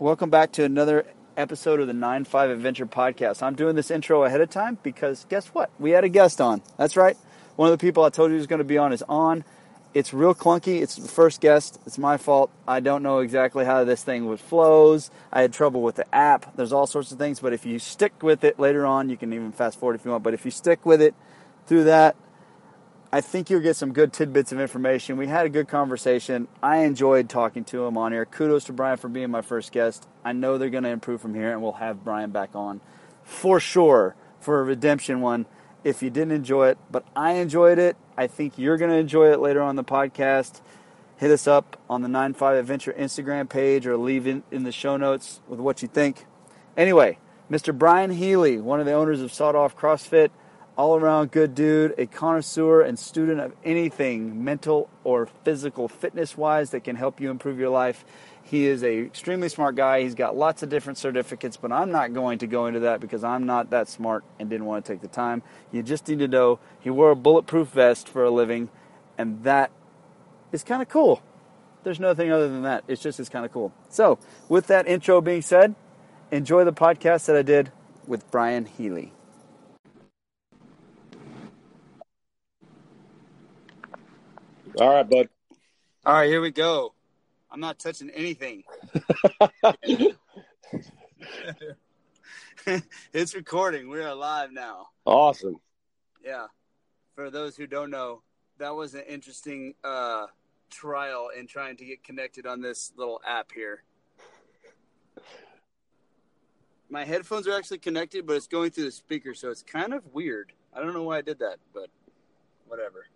Welcome back to another episode of the 9 5 Adventure Podcast. I'm doing this intro ahead of time because guess what? We had a guest on. That's right. One of the people I told you was going to be on is on. It's real clunky. It's the first guest. It's my fault. I don't know exactly how this thing flows. I had trouble with the app. There's all sorts of things, but if you stick with it later on, you can even fast forward if you want. But if you stick with it through that, I think you'll get some good tidbits of information. We had a good conversation. I enjoyed talking to him on here. Kudos to Brian for being my first guest. I know they're going to improve from here, and we'll have Brian back on for sure for a redemption one if you didn't enjoy it. But I enjoyed it. I think you're going to enjoy it later on the podcast. Hit us up on the 95 Adventure Instagram page or leave in, in the show notes with what you think. Anyway, Mr. Brian Healy, one of the owners of Sawed Off CrossFit all around good dude, a connoisseur and student of anything mental or physical fitness wise that can help you improve your life. He is a extremely smart guy. He's got lots of different certificates, but I'm not going to go into that because I'm not that smart and didn't want to take the time. You just need to know he wore a bulletproof vest for a living, and that is kind of cool. There's nothing other than that. It's just it's kind of cool. So, with that intro being said, enjoy the podcast that I did with Brian Healy. All right, bud. All right, here we go. I'm not touching anything. it's recording. We're alive now. Awesome. Yeah. For those who don't know, that was an interesting uh, trial in trying to get connected on this little app here. My headphones are actually connected, but it's going through the speaker, so it's kind of weird. I don't know why I did that, but whatever.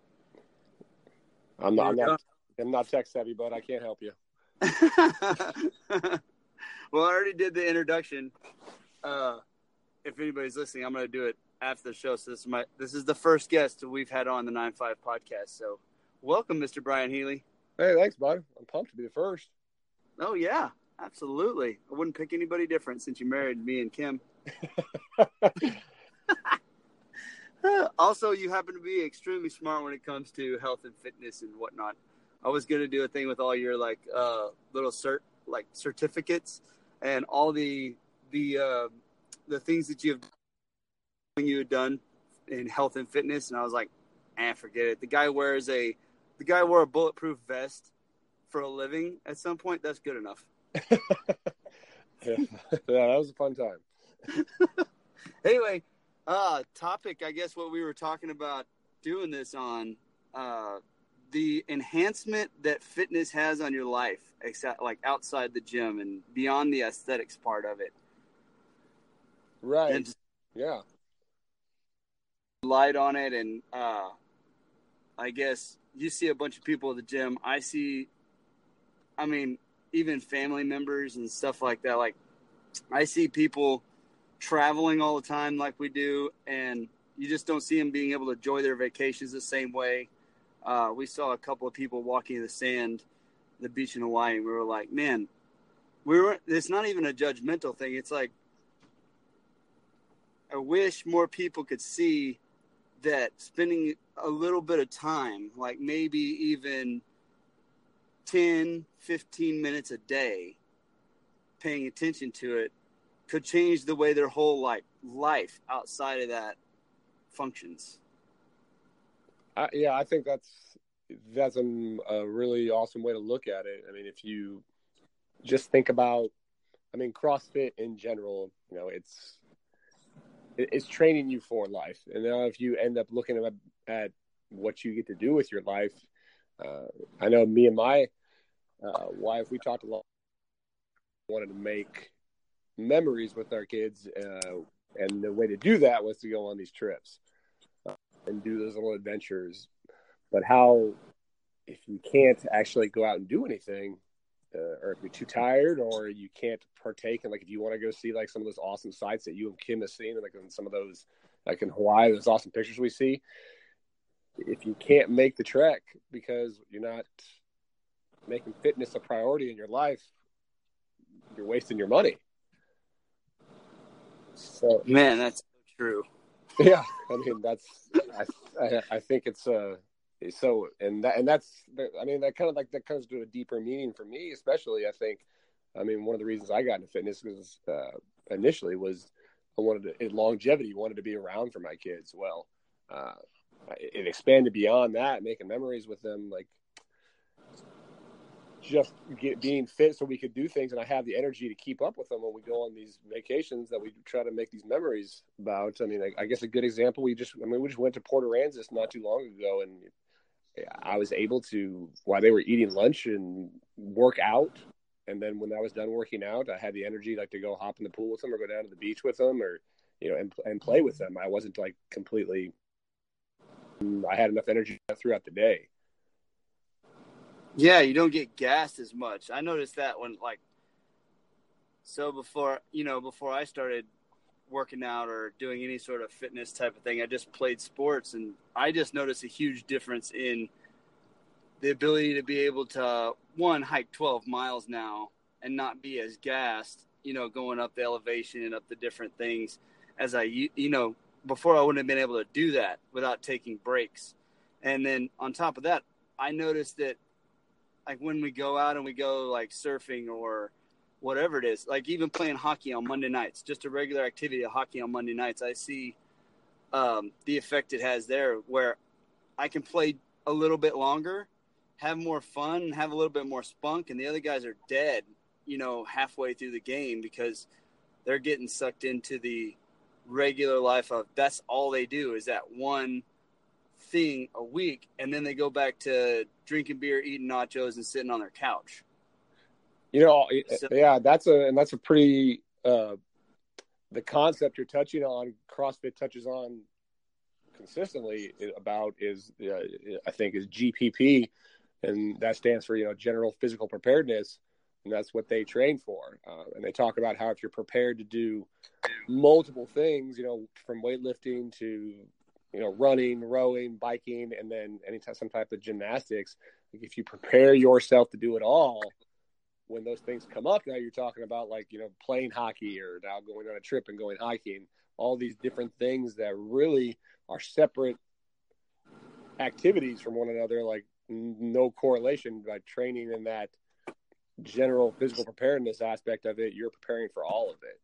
I'm not, I'm not, I'm not tech savvy, but I can't help you. well, I already did the introduction. Uh, if anybody's listening, I'm going to do it after the show. So this is my this is the first guest we've had on the Nine Five podcast. So welcome, Mr. Brian Healy. Hey, thanks, bud. I'm pumped to be the first. Oh yeah, absolutely. I wouldn't pick anybody different since you married me and Kim. also, you happen to be extremely smart when it comes to health and fitness and whatnot. I was gonna do a thing with all your like uh, little cert like certificates and all the the uh, the things that you've when you had done in health and fitness, and I was like, ah, forget it. The guy wears a the guy wore a bulletproof vest for a living at some point. That's good enough. yeah. yeah, that was a fun time. anyway, uh, topic, I guess what we were talking about doing this on, uh, the enhancement that fitness has on your life, except like outside the gym and beyond the aesthetics part of it. Right. And yeah. Light on it, and uh, I guess you see a bunch of people at the gym. I see, I mean, even family members and stuff like that. Like, I see people traveling all the time like we do, and you just don't see them being able to enjoy their vacations the same way. Uh, we saw a couple of people walking in the sand, the beach in Hawaii, and we were like, man, we were. It's not even a judgmental thing. It's like I wish more people could see that spending a little bit of time, like maybe even 10, 15 minutes a day, paying attention to it could change the way their whole like life outside of that functions. Yeah, I think that's that's a, a really awesome way to look at it. I mean, if you just think about, I mean, CrossFit in general, you know, it's it's training you for life, and now if you end up looking at, at what you get to do with your life, uh, I know me and my uh, wife, we talked a lot. Wanted to make memories with our kids, uh, and the way to do that was to go on these trips uh, and do those little adventures. But how, if you can't actually go out and do anything, uh, or if you're too tired, or you can't partake in, like, if you want to go see like some of those awesome sites that you and Kim have seen, and like in some of those, like in Hawaii, those awesome pictures we see. If you can't make the trek because you're not making fitness a priority in your life, you're wasting your money. So man, that's so true. Yeah, I mean that's I I, I think it's uh so and that and that's I mean that kind of like that comes to a deeper meaning for me, especially I think I mean, one of the reasons I got into fitness was uh, initially was I wanted to, longevity, wanted to be around for my kids. Well, uh, it expanded beyond that, making memories with them, like just get, being fit so we could do things and I have the energy to keep up with them when we go on these vacations that we try to make these memories about. I mean, I, I guess a good example, we just, I mean, we just went to Port Aransas not too long ago and I was able to, while they were eating lunch and work out. And then when I was done working out, I had the energy like to go hop in the pool with them or go down to the beach with them or, you know, and, and play with them. I wasn't like completely, I had enough energy throughout the day. Yeah, you don't get gassed as much. I noticed that when like so before you know before I started working out or doing any sort of fitness type of thing, I just played sports and I just noticed a huge difference in the ability to be able to one hike 12 miles now and not be as gassed, you know, going up the elevation and up the different things as I you know before I wouldn't have been able to do that without taking breaks. And then on top of that, I noticed that like when we go out and we go like surfing or whatever it is, like even playing hockey on Monday nights, just a regular activity of hockey on Monday nights, I see um, the effect it has there where I can play a little bit longer, have more fun, have a little bit more spunk, and the other guys are dead, you know, halfway through the game because they're getting sucked into the regular life of that's all they do is that one thing a week, and then they go back to drinking beer, eating nachos, and sitting on their couch. You know, so, yeah, that's a and that's a pretty uh, the concept you're touching on. CrossFit touches on consistently about is uh, I think is GPP, and that stands for you know general physical preparedness, and that's what they train for. Uh, and they talk about how if you're prepared to do multiple things, you know, from weightlifting to you know, running, rowing, biking, and then any some type of gymnastics. Like if you prepare yourself to do it all, when those things come up, now you're talking about like you know playing hockey or now going on a trip and going hiking. All these different things that really are separate activities from one another, like no correlation. By training in that general physical preparedness aspect of it, you're preparing for all of it.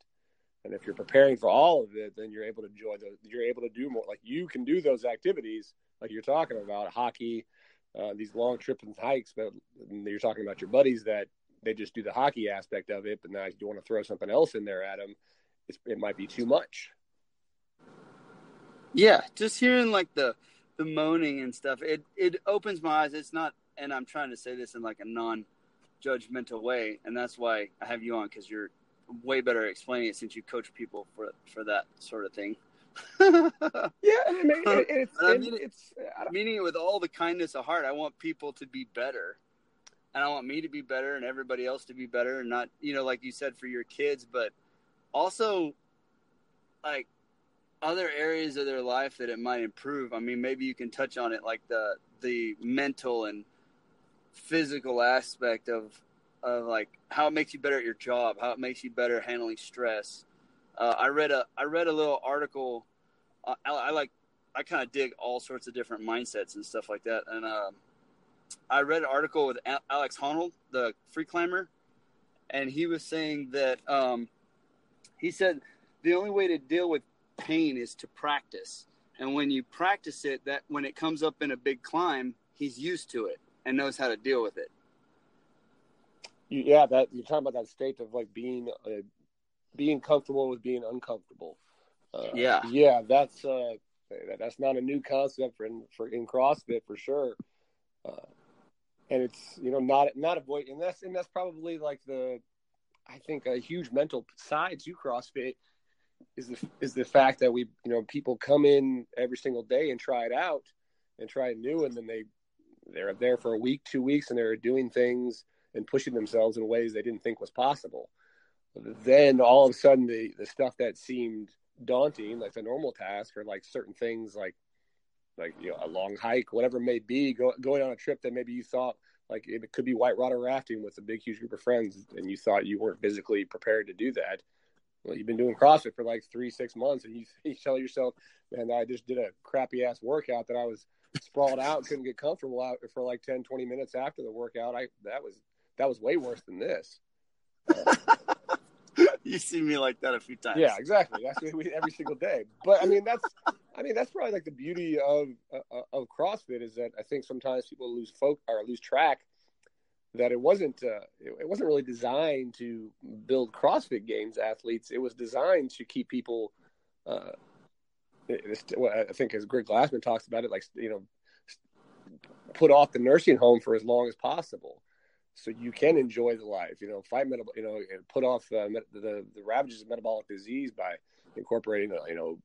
And if you're preparing for all of it, then you're able to enjoy those. You're able to do more. Like you can do those activities, like you're talking about hockey, uh, these long trips and hikes. But you're talking about your buddies that they just do the hockey aspect of it. But now you want to throw something else in there at them, it might be too much. Yeah, just hearing like the the moaning and stuff, it it opens my eyes. It's not, and I'm trying to say this in like a non judgmental way, and that's why I have you on because you're way better at explaining it since you coach people for for that sort of thing. yeah, I mean, it, it's, I mean, it's meaning it with all the kindness of heart. I want people to be better, and I want me to be better, and everybody else to be better, and not you know like you said for your kids, but also like other areas of their life that it might improve. I mean, maybe you can touch on it, like the the mental and physical aspect of of like how it makes you better at your job, how it makes you better handling stress. Uh, I read a I read a little article. Uh, I, I, like I kind of dig all sorts of different mindsets and stuff like that. And uh, I read an article with Alex Honnold, the free climber, and he was saying that um, he said the only way to deal with pain is to practice. And when you practice it, that when it comes up in a big climb, he's used to it and knows how to deal with it yeah, that you're talking about that state of like being uh, being comfortable with being uncomfortable. Uh, yeah, yeah, that's uh, that's not a new concept for in, for in CrossFit for sure. Uh, and it's you know not not avoid and that's and that's probably like the I think a huge mental side to CrossFit is the is the fact that we you know people come in every single day and try it out and try it new and then they they're there for a week two weeks and they're doing things and pushing themselves in ways they didn't think was possible. Then all of a sudden, the, the stuff that seemed daunting, like the normal task, or like certain things like like you know a long hike, whatever it may be, go, going on a trip that maybe you thought like it could be white water rafting with a big huge group of friends, and you thought you weren't physically prepared to do that. Well, you've been doing CrossFit for like three, six months, and you, you tell yourself, "Man, I just did a crappy ass workout that I was sprawled out, couldn't get comfortable out for like 10, 20 minutes after the workout. I that was that was way worse than this. you see me like that a few times. Yeah, exactly. That's what we, every single day. But I mean, that's I mean that's probably like the beauty of uh, of CrossFit is that I think sometimes people lose folk or lose track that it wasn't uh, it, wasn't really designed to build CrossFit Games athletes. It was designed to keep people. Uh, I think as Greg Glassman talks about it, like you know, put off the nursing home for as long as possible so you can enjoy the life. You know, fight metabolic, you know, put off uh, the the ravages of metabolic disease by incorporating, a, you know,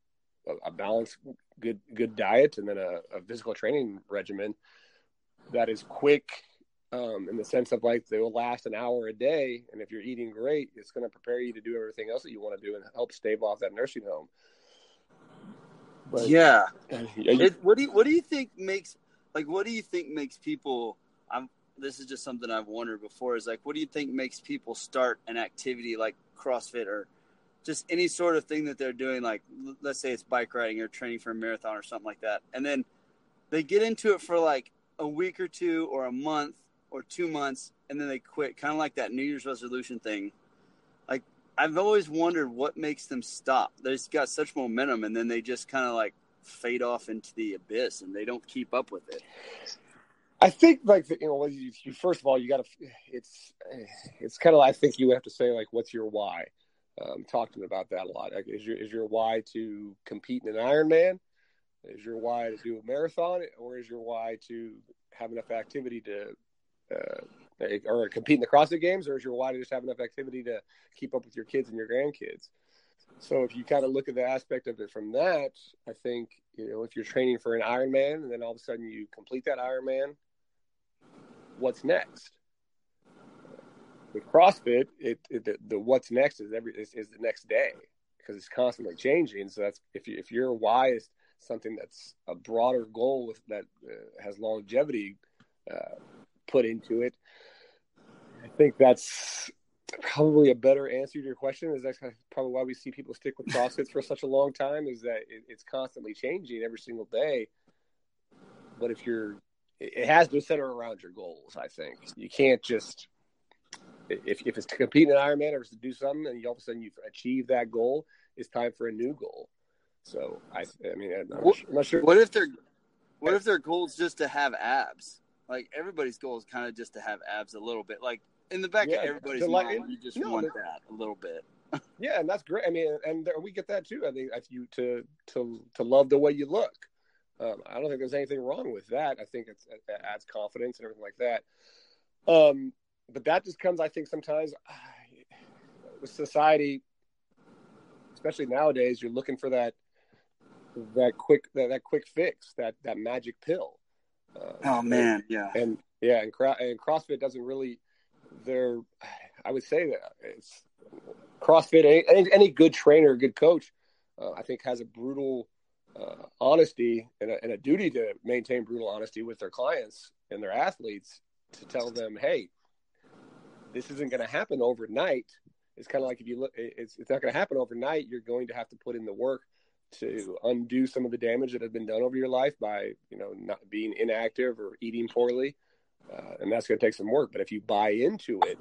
a, a, balanced, good good diet and then a, a, physical training regimen that is quick. Um, in the sense of like they will last an hour a day, and if you're eating great, it's going to prepare you to do everything else that you want to do and help stave off that nursing home. But, yeah, it, what do you what do you think makes like what do you think makes people? I'm this is just something I've wondered before is like, what do you think makes people start an activity like CrossFit or just any sort of thing that they're doing? Like, let's say it's bike riding or training for a marathon or something like that. And then they get into it for like a week or two or a month or two months and then they quit, kind of like that New Year's resolution thing. Like, I've always wondered what makes them stop. They've got such momentum and then they just kind of like fade off into the abyss and they don't keep up with it. I think like you know, you, you, first of all, you got to. It's it's kind of. I think you have to say like, what's your why? Um, talking about that a lot. Like, is your is your why to compete in an Ironman? Is your why to do a marathon, or is your why to have enough activity to, uh, or compete in the CrossFit Games, or is your why to just have enough activity to keep up with your kids and your grandkids? So if you kind of look at the aspect of it from that, I think you know if you're training for an Ironman and then all of a sudden you complete that Ironman, what's next. With CrossFit, it, it the, the, what's next is every is, is, the next day because it's constantly changing. So that's if you, if your why is something that's a broader goal with, that uh, has longevity uh, put into it, I think that's probably a better answer to your question. Is that's probably why we see people stick with CrossFit for such a long time. Is that it, it's constantly changing every single day. But if you're it has to center around your goals. I think you can't just if if it's to compete in an Ironman or to do something, and you all of a sudden you achieve that goal, it's time for a new goal. So I, I mean, I'm, what, I'm not sure. What if their what if their goal is just to have abs? Like everybody's goal is kind of just to have abs a little bit. Like in the back yeah, of everybody's mind, you just no, want that a little bit. yeah, and that's great. I mean, and there, we get that too. I think if you to to to love the way you look. Um, I don't think there's anything wrong with that. I think it adds confidence and everything like that. Um, but that just comes, I think, sometimes uh, with society, especially nowadays, you're looking for that that quick that, that quick fix, that that magic pill. Uh, oh man, and, yeah, and yeah, and, and CrossFit doesn't really. They're, I would say that it's CrossFit. Any, any good trainer, good coach, uh, I think, has a brutal uh, honesty and a, and a, duty to maintain brutal honesty with their clients and their athletes to tell them, hey, this isn't going to happen overnight. It's kind of like if you look, it's, it's not going to happen overnight. You're going to have to put in the work to undo some of the damage that has been done over your life by, you know, not being inactive or eating poorly. Uh, and that's going to take some work. But if you buy into it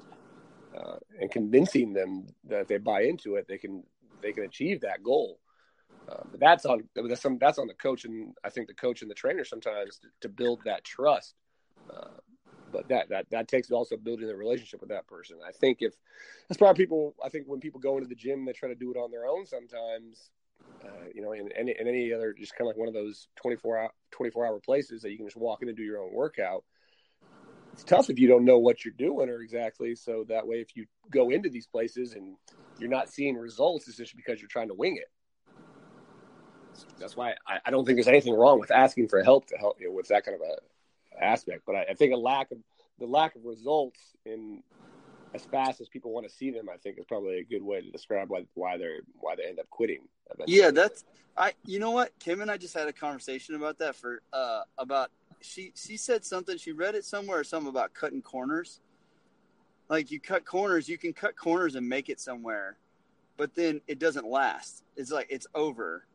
uh, and convincing them that they buy into it, they can they can achieve that goal. Uh, but that's on that's, some, that's on the coach and I think the coach and the trainer sometimes to, to build that trust. Uh, but that, that that takes also building a relationship with that person. I think if that's probably people. I think when people go into the gym, they try to do it on their own. Sometimes, uh, you know, in, in, in any other, just kind of like one of those 24 hour, 24 hour places that you can just walk in and do your own workout. It's tough if you don't know what you're doing or exactly. So that way, if you go into these places and you're not seeing results, it's just because you're trying to wing it. That's why I, I, don't think there's anything wrong with asking for help to help you know, with that kind of a aspect. But I, I, think a lack of the lack of results in as fast as people want to see them, I think is probably a good way to describe why why they're why they end up quitting. Eventually. Yeah, that's I. You know what? Kim and I just had a conversation about that for uh about she she said something. She read it somewhere or something about cutting corners. Like you cut corners, you can cut corners and make it somewhere, but then it doesn't last. It's like it's over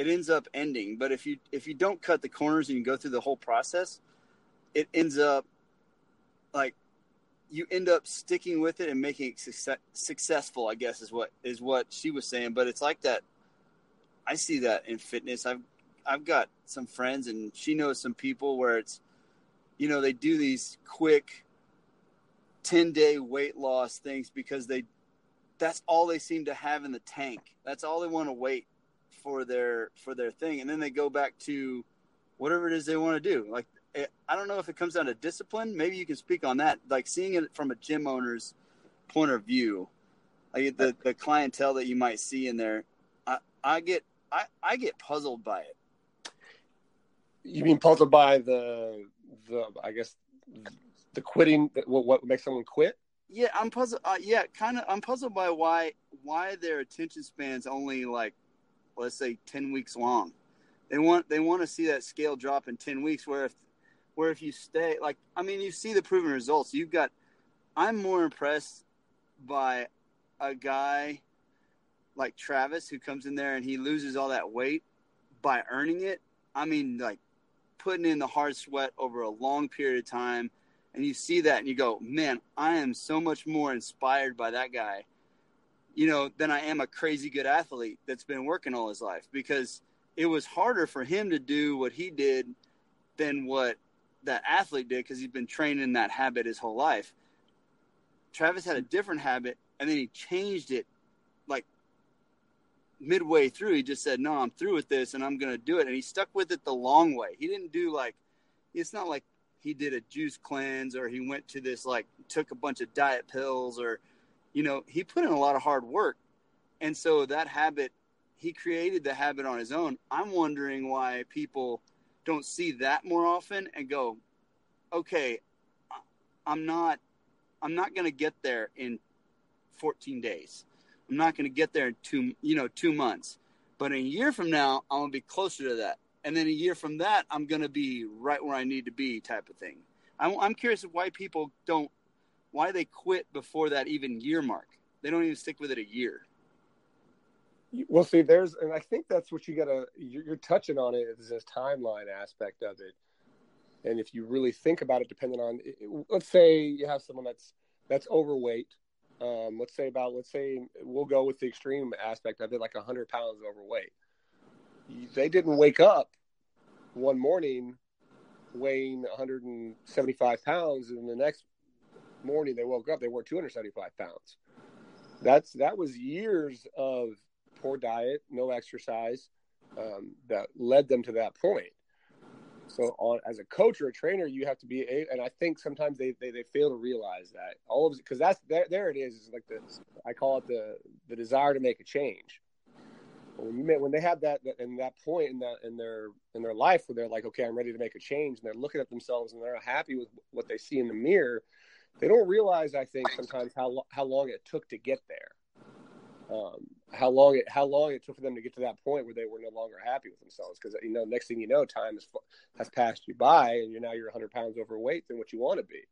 it ends up ending. But if you if you don't cut the corners and you go through the whole process, it ends up like you end up sticking with it and making it success, successful. I guess is what is what she was saying. But it's like that. I see that in fitness. I've I've got some friends, and she knows some people where it's, you know, they do these quick, ten day weight loss things because they, that's all they seem to have in the tank. That's all they want to wait for their for their thing, and then they go back to whatever it is they want to do. Like I don't know if it comes down to discipline. Maybe you can speak on that. Like seeing it from a gym owner's point of view, like the the clientele that you might see in there. I I get I I get puzzled by it. You mean puzzled by the the I guess the quitting what what makes someone quit? Yeah, I'm puzzled. Uh, yeah, kind of. I'm puzzled by why why their attention spans only like let's say ten weeks long. They want they want to see that scale drop in ten weeks. Where if where if you stay like I mean you see the proven results. You've got I'm more impressed by a guy like Travis who comes in there and he loses all that weight by earning it. I mean like putting in the hard sweat over a long period of time and you see that and you go, "Man, I am so much more inspired by that guy." You know, than I am a crazy good athlete that's been working all his life because it was harder for him to do what he did than what that athlete did because he's been trained in that habit his whole life. Travis had a different habit, and then he changed it like midway through. He just said, "No, I'm through with this, and I'm going to do it." And he stuck with it the long way. He didn't do like it's not like he did a juice cleanse or he went to this like took a bunch of diet pills or you know he put in a lot of hard work and so that habit he created the habit on his own i'm wondering why people don't see that more often and go, okay, I'm not, I'm not going to get there in 14 days. I'm not going to get there in two, you know, two months. But in a year from now, I'm going to be closer to that. And then a year from that, I'm going to be right where I need to be, type of thing. I'm, I'm curious why people don't, why they quit before that even year mark. They don't even stick with it a year. Well, see, there's, and I think that's what you gotta. You're, you're touching on it is this timeline aspect of it, and if you really think about it, depending on, let's say you have someone that's that's overweight. Um, let's say about, let's say we'll go with the extreme aspect of it, like hundred pounds overweight. They didn't wake up one morning weighing 175 pounds, and the next morning they woke up they were 275 pounds. That's that was years of poor diet, no exercise, um, that led them to that point. So, on as a coach or a trainer, you have to be, a, and I think sometimes they, they, they fail to realize that all of because that's there, there it is. Is like the I call it the the desire to make a change. When you when they have that in that point in that in their in their life where they're like, okay, I'm ready to make a change, and they're looking at themselves and they're happy with what they see in the mirror, they don't realize, I think, sometimes how how long it took to get there. Um, how long it how long it took for them to get to that point where they were no longer happy with themselves. Because you know next thing you know time has has passed you by and you're now you're 100 pounds overweight than what you want to be.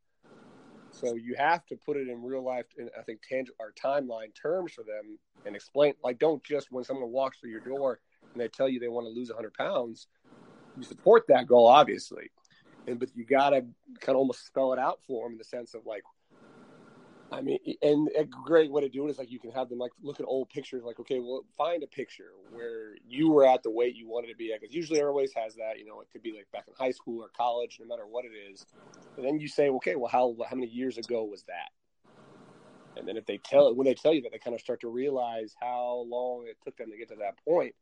So you have to put it in real life and i think tangible our timeline terms for them and explain like don't just when someone walks through your door and they tell you they want to lose 100 pounds you support that goal obviously and but you got to kind of almost spell it out for them in the sense of like I mean, and a great way to do it is like you can have them like look at old pictures, like okay, well, find a picture where you were at the weight you wanted to be at, because usually everybody has that. You know, it could be like back in high school or college, no matter what it is. And then you say, okay, well, how how many years ago was that? And then if they tell when they tell you that, they kind of start to realize how long it took them to get to that point.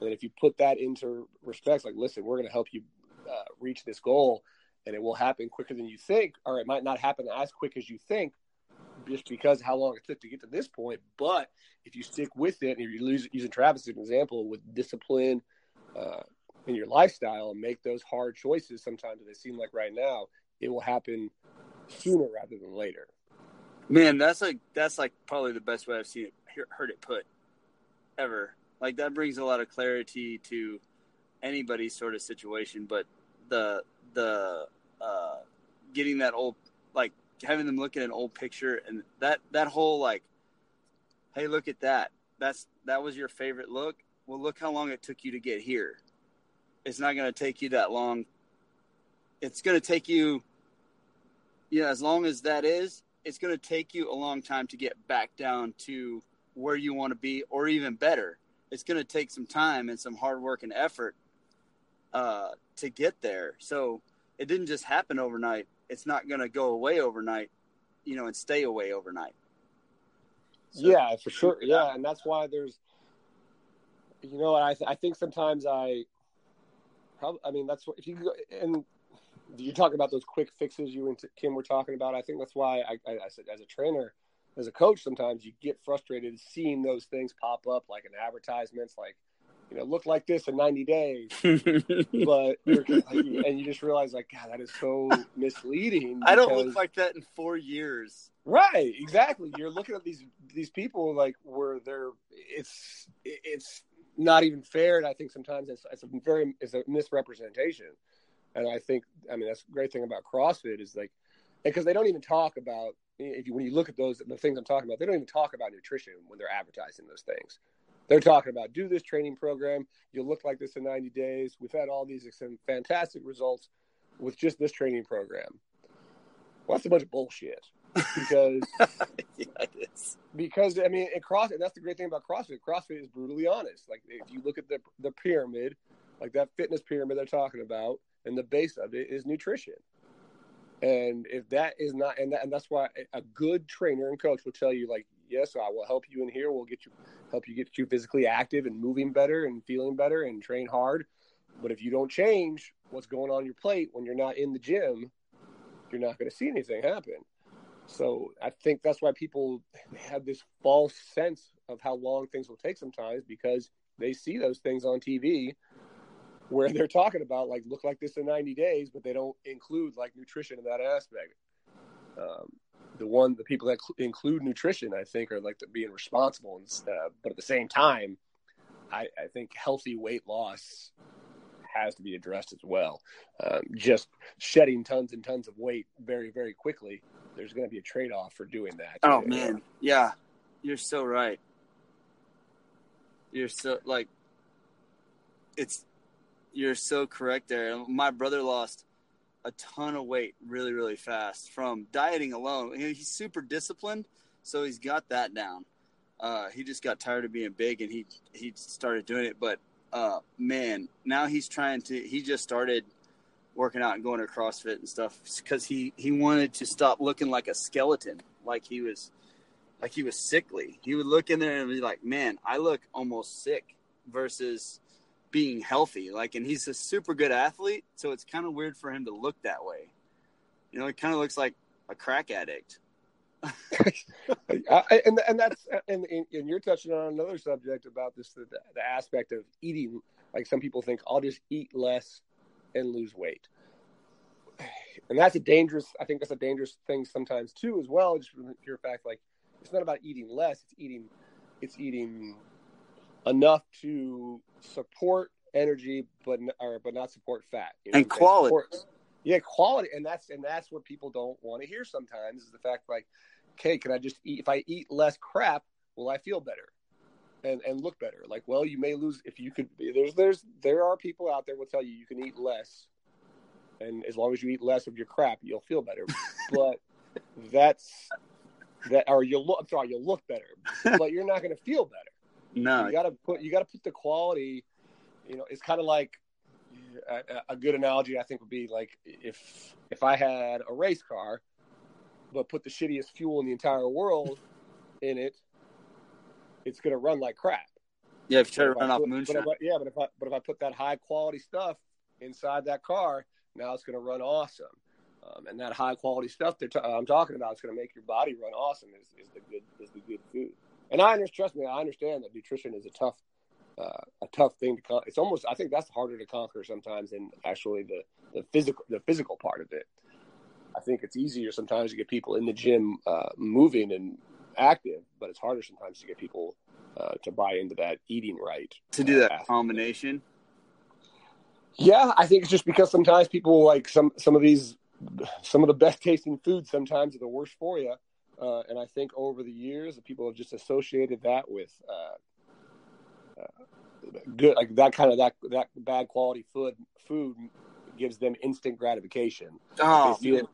And if you put that into respect, like, listen, we're going to help you uh, reach this goal, and it will happen quicker than you think, or it might not happen as quick as you think just because how long it took to get to this point. But if you stick with it, and if you lose using Travis as an example with discipline uh, in your lifestyle and make those hard choices, sometimes they seem like right now, it will happen sooner rather than later. Man, that's like that's like probably the best way I've seen it heard it put ever. Like that brings a lot of clarity to anybody's sort of situation, but the the uh, getting that old like having them look at an old picture and that that whole like, hey, look at that. That's that was your favorite look. Well, look how long it took you to get here. It's not going to take you that long. It's going to take you, yeah, as long as that is, it's going to take you a long time to get back down to where you want to be or even better. It's going to take some time and some hard work and effort uh, to get there. So it didn't just happen overnight. It's not going to go away overnight, you know, and stay away overnight. So, yeah, for sure. Yeah, and that's why there's, you know, I th- I think sometimes I, probably, I mean, that's what if you go and you talk about those quick fixes you and Kim were talking about. I think that's why I, I, I said as a trainer, as a coach, sometimes you get frustrated seeing those things pop up like in advertisements, like you know, look like this in 90 days. but and you just realize like, God, that is so misleading. I don't look like that in four years. Right, exactly. You're looking at these these people like where they're it's it's not even fair, and I think sometimes it's, it's a very it's a misrepresentation. And I think, I mean, that's the great thing about CrossFit is like, because they don't even talk about if you when you look at those the things I'm talking about, they don't even talk about nutrition when they're advertising those things. They're talking about do this training program. You'll look like this in 90 days. We've had all these fantastic results with just this training program. Well, that's a bunch of bullshit because yeah, because I mean, at CrossFit, that's the great thing about CrossFit. CrossFit is brutally honest. Like if you look at the the pyramid, like that fitness pyramid they're talking about, and the base of it is nutrition. And if that is not, and, that, and that's why a good trainer and coach will tell you, like, yes, I will help you in here. We'll get you, help you get you physically active and moving better and feeling better and train hard. But if you don't change what's going on your plate when you're not in the gym, you're not going to see anything happen. So I think that's why people have this false sense of how long things will take sometimes because they see those things on TV where they're talking about like look like this in 90 days, but they don't include like nutrition in that aspect. Um, the one, the people that cl- include nutrition, I think, are like the, being responsible, and, uh, but at the same time, I, I, think healthy weight loss has to be addressed as well. Um, just shedding tons and tons of weight very, very quickly, there's going to be a trade off for doing that. Oh man, yeah, you're so right. You're so like, it's you're so correct there. My brother lost a ton of weight really, really fast from dieting alone. He's super disciplined, so he's got that down. Uh, he just got tired of being big and he he started doing it. But uh, man, now he's trying to. He just started working out and going to CrossFit and stuff because he he wanted to stop looking like a skeleton, like he was like he was sickly. He would look in there and be like, "Man, I look almost sick." Versus being healthy. Like, and he's a super good athlete, so it's kind of weird for him to look that way. You know, he kind of looks like a crack addict. I, and and that's and, and you're touching on another subject about this the, the aspect of eating. Like some people think, I'll just eat less and lose weight, and that's a dangerous. I think that's a dangerous thing sometimes too, as well. Just from the pure fact, like it's not about eating less; it's eating, it's eating enough to support energy, but or, but not support fat you know? and quality. Support, yeah, quality, and that's and that's what people don't want to hear sometimes is the fact like, okay, can I just eat? If I eat less crap, will I feel better? And, and look better. Like, well, you may lose if you could. There's there's there are people out there will tell you you can eat less, and as long as you eat less of your crap, you'll feel better. but that's that, or you'll look. I'm sorry, you'll look better, but you're not going to feel better. No, you got to put you got to put the quality. You know, it's kind of like a, a, good analogy. I think would be like if if I had a race car, but put the shittiest fuel in the entire world in it, it's going to run like crap. Yeah, if you try to run off moonshine. But I, yeah, but if I but if I put that high quality stuff inside that car, now it's going to run awesome. Um, and that high quality stuff that t- I'm talking about is going to make your body run awesome. Is, is the good is the good food and I understand. Trust me, I understand that nutrition is a tough, uh, a tough thing to. Con- it's almost. I think that's harder to conquer sometimes than actually the the physical the physical part of it. I think it's easier sometimes to get people in the gym uh, moving and active, but it's harder sometimes to get people uh, to buy into that eating right. To do that uh, combination. Yeah, I think it's just because sometimes people like some some of these some of the best tasting foods sometimes are the worst for you uh, and I think over the years, people have just associated that with uh, uh, good, like that kind of that that bad quality food. Food gives them instant gratification. Oh, they feel,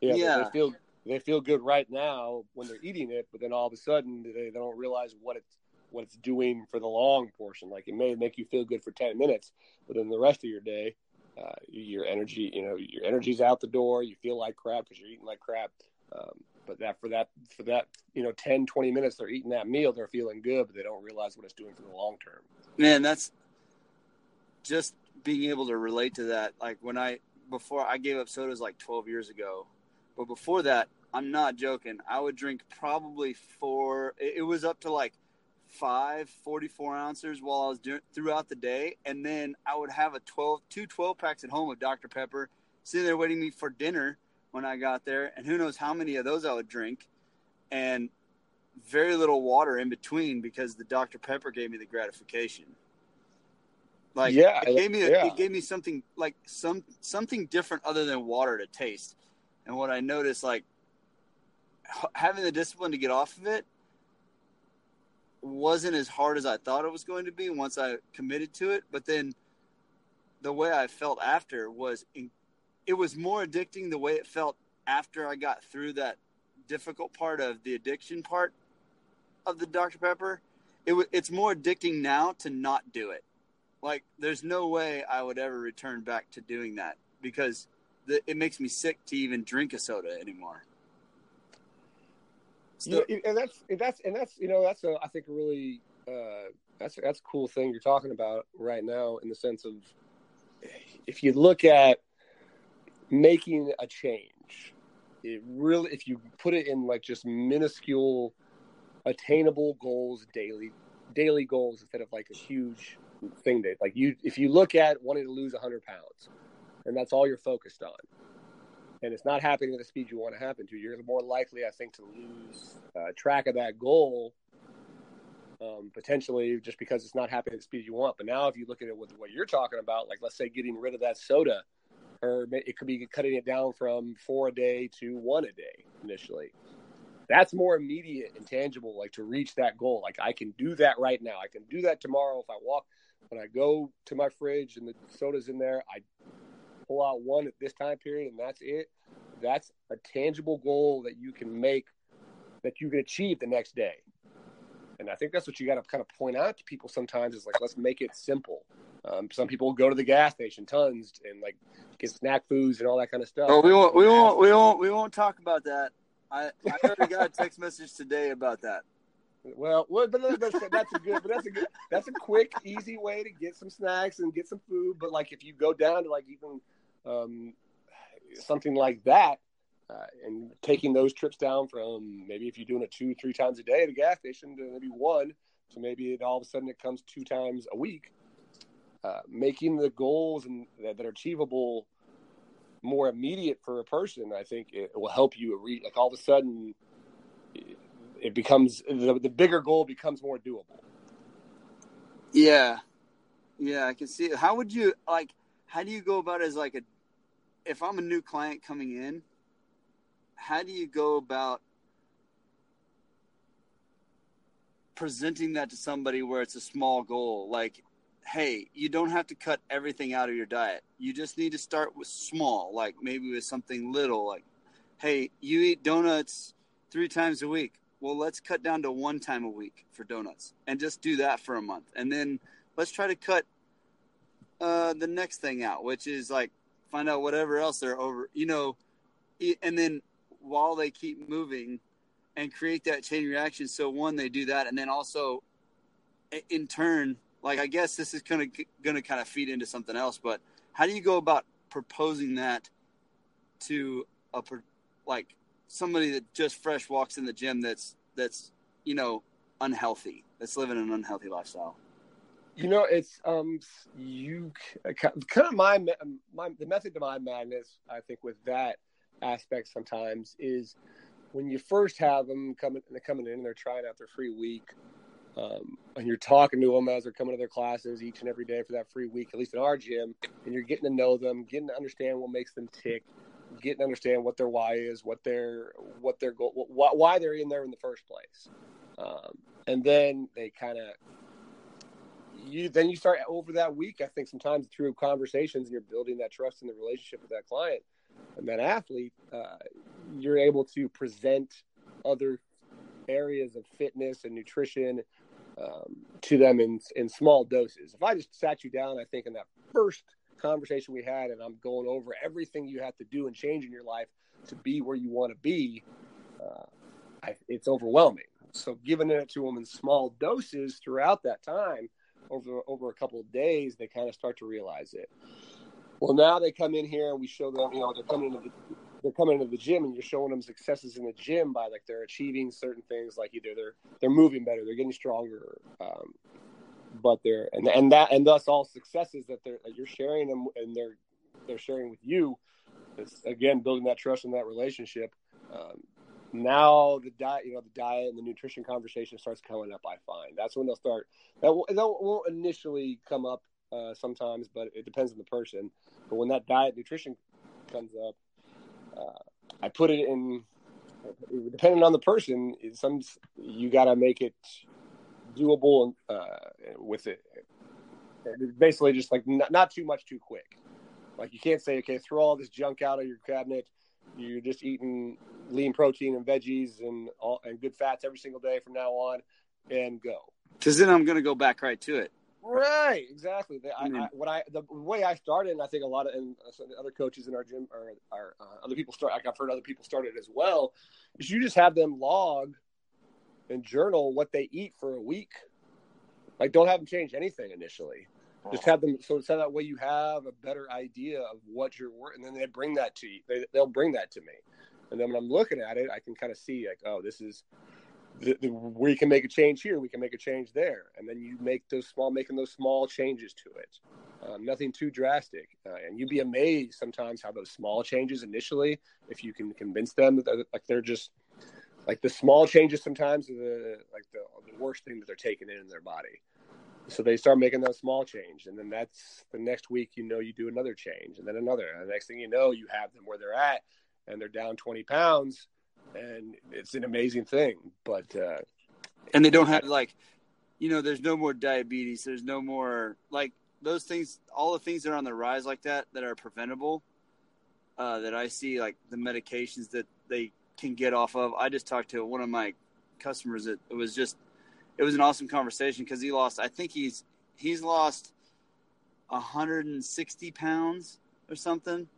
yeah, yeah. They feel they feel good right now when they're eating it, but then all of a sudden they, they don't realize what it's what it's doing for the long portion. Like it may make you feel good for ten minutes, but then the rest of your day, uh, your energy, you know, your energy's out the door. You feel like crap because you're eating like crap. Um, but that for that for that you know 10 20 minutes they're eating that meal they're feeling good but they don't realize what it's doing for the long term. Man that's just being able to relate to that. Like when i before i gave up sodas like 12 years ago but before that i'm not joking i would drink probably four it was up to like five 44 ounces while i was doing throughout the day and then i would have a 12 two 12 packs at home of dr pepper sitting there waiting me for dinner when I got there, and who knows how many of those I would drink, and very little water in between because the Dr Pepper gave me the gratification. Like yeah, it gave me a, yeah. it gave me something like some something different other than water to taste. And what I noticed, like having the discipline to get off of it, wasn't as hard as I thought it was going to be once I committed to it. But then the way I felt after was it was more addicting the way it felt after I got through that difficult part of the addiction part of the Dr. Pepper. It w- it's more addicting now to not do it. Like, there's no way I would ever return back to doing that because the, it makes me sick to even drink a soda anymore. So, yeah, and that's that's and that's you know that's a I think a really uh, that's that's a cool thing you're talking about right now in the sense of if you look at making a change. It really, if you put it in like just minuscule, attainable goals, daily, daily goals instead of like a huge thing that like you, if you look at wanting to lose hundred pounds, and that's all you're focused on, and it's not happening at the speed you want to happen to, you're more likely, I think, to lose uh, track of that goal. Um, potentially just because it's not happening at the speed you want. But now, if you look at it with what you're talking about, like let's say getting rid of that soda, or it could be cutting it down from four a day to one a day initially. That's more immediate and tangible, like to reach that goal. Like I can do that right now. I can do that tomorrow if I walk. When I go to my fridge and the soda's in there, I pull out one at this time period, and that's it. That's a tangible goal that you can make, that you can achieve the next day. And I think that's what you got to kind of point out to people sometimes is like, let's make it simple. Um, some people go to the gas station tons and like get snack foods and all that kind of stuff. Oh, we won't, we won't, we won't, we won't talk about that. I, I got a text message today about that. Well, well but that's, that's a good, but that's a good, that's a quick, easy way to get some snacks and get some food. But like if you go down to like even um, something like that, uh, and taking those trips down from maybe if you're doing it two, three times a day at a gas station to maybe one, so maybe it, all of a sudden it comes two times a week. Uh, making the goals and that, that, are achievable more immediate for a person, I think it will help you. Like all of a sudden, it becomes the, the bigger goal becomes more doable. Yeah, yeah, I can see it. How would you like? How do you go about as like a? If I'm a new client coming in, how do you go about presenting that to somebody where it's a small goal? Like, hey, you don't have to cut everything out of your diet. You just need to start with small, like maybe with something little, like, hey, you eat donuts three times a week. Well, let's cut down to one time a week for donuts and just do that for a month. And then let's try to cut uh, the next thing out, which is like find out whatever else they're over, you know, and then while they keep moving and create that chain reaction. So one, they do that, and then also in turn, like I guess this is kind of going to kind of feed into something else. But how do you go about proposing that to a like somebody that just fresh walks in the gym that's that's you know unhealthy, that's living an unhealthy lifestyle? You know, it's um, you kind of my my the method to my madness. I think with that aspect sometimes is when you first have them coming they're coming in and they're trying out their free week um, and you're talking to them as they're coming to their classes each and every day for that free week at least in our gym and you're getting to know them getting to understand what makes them tick getting to understand what their why is what their what their goal what, why they're in there in the first place. Um, and then they kind of you then you start over that week i think sometimes through conversations and you're building that trust in the relationship with that client and that athlete, uh, you're able to present other areas of fitness and nutrition um, to them in in small doses. If I just sat you down, I think in that first conversation we had, and I'm going over everything you have to do and change in your life to be where you want to be, uh, I, it's overwhelming. So giving it to them in small doses throughout that time, over over a couple of days, they kind of start to realize it. Well, now they come in here and we show them, you know, they're coming into the, they're coming into the gym and you're showing them successes in the gym by like they're achieving certain things, like either they're they're moving better, they're getting stronger, um, but they're and and that and thus all successes that they're that you're sharing them and they're they're sharing with you. It's again building that trust in that relationship. Um, now the diet, you know, the diet and the nutrition conversation starts coming up. I find that's when they'll start. That, will, that won't initially come up uh, sometimes, but it depends on the person. But when that diet nutrition comes up, uh, I put it in. Depending on the person, some you got to make it doable uh, with it. Basically just like not, not too much too quick. Like you can't say, okay, throw all this junk out of your cabinet. You're just eating lean protein and veggies and all and good fats every single day from now on, and go. Because then I'm going to go back right to it. Right, exactly. The, I, I, what I the way I started, and I think a lot of and other coaches in our gym or, uh, other people start. I've heard other people started as well. Is you just have them log and journal what they eat for a week. Like, don't have them change anything initially. Just have them so so that way you have a better idea of what you're working, and then they bring that to you. They, they'll bring that to me, and then when I'm looking at it, I can kind of see like, oh, this is the, the, we can make a change here, we can make a change there, and then you make those small, making those small changes to it. Um, nothing too drastic, uh, and you'd be amazed sometimes how those small changes initially, if you can convince them that they're, like they're just like the small changes sometimes are the like the, the worst thing that they're taking in, in their body. So they start making those small change, and then that's the next week. You know, you do another change, and then another. And the next thing you know, you have them where they're at, and they're down twenty pounds, and it's an amazing thing. But uh, and they don't have like, you know, there's no more diabetes. There's no more like those things. All the things that are on the rise like that that are preventable. Uh, that I see like the medications that they can get off of. I just talked to one of my customers that it was just it was an awesome conversation because he lost. I think he's he's lost 160 pounds or something,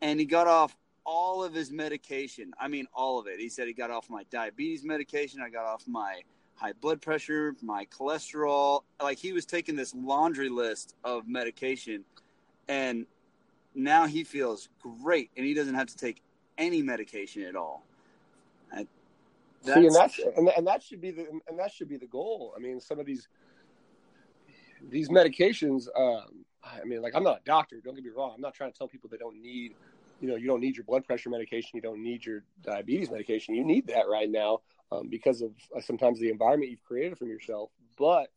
and he got off all of his medication. I mean, all of it. He said he got off my diabetes medication. I got off my high blood pressure, my cholesterol. Like he was taking this laundry list of medication, and now he feels great, and he doesn't have to take any medication at all. That's, See, and that's and, and that should be the and that should be the goal. I mean, some of these these medications. Um, I mean, like I'm not a doctor. Don't get me wrong. I'm not trying to tell people they don't need you know you don't need your blood pressure medication you don't need your diabetes medication you need that right now um, because of uh, sometimes the environment you've created from yourself but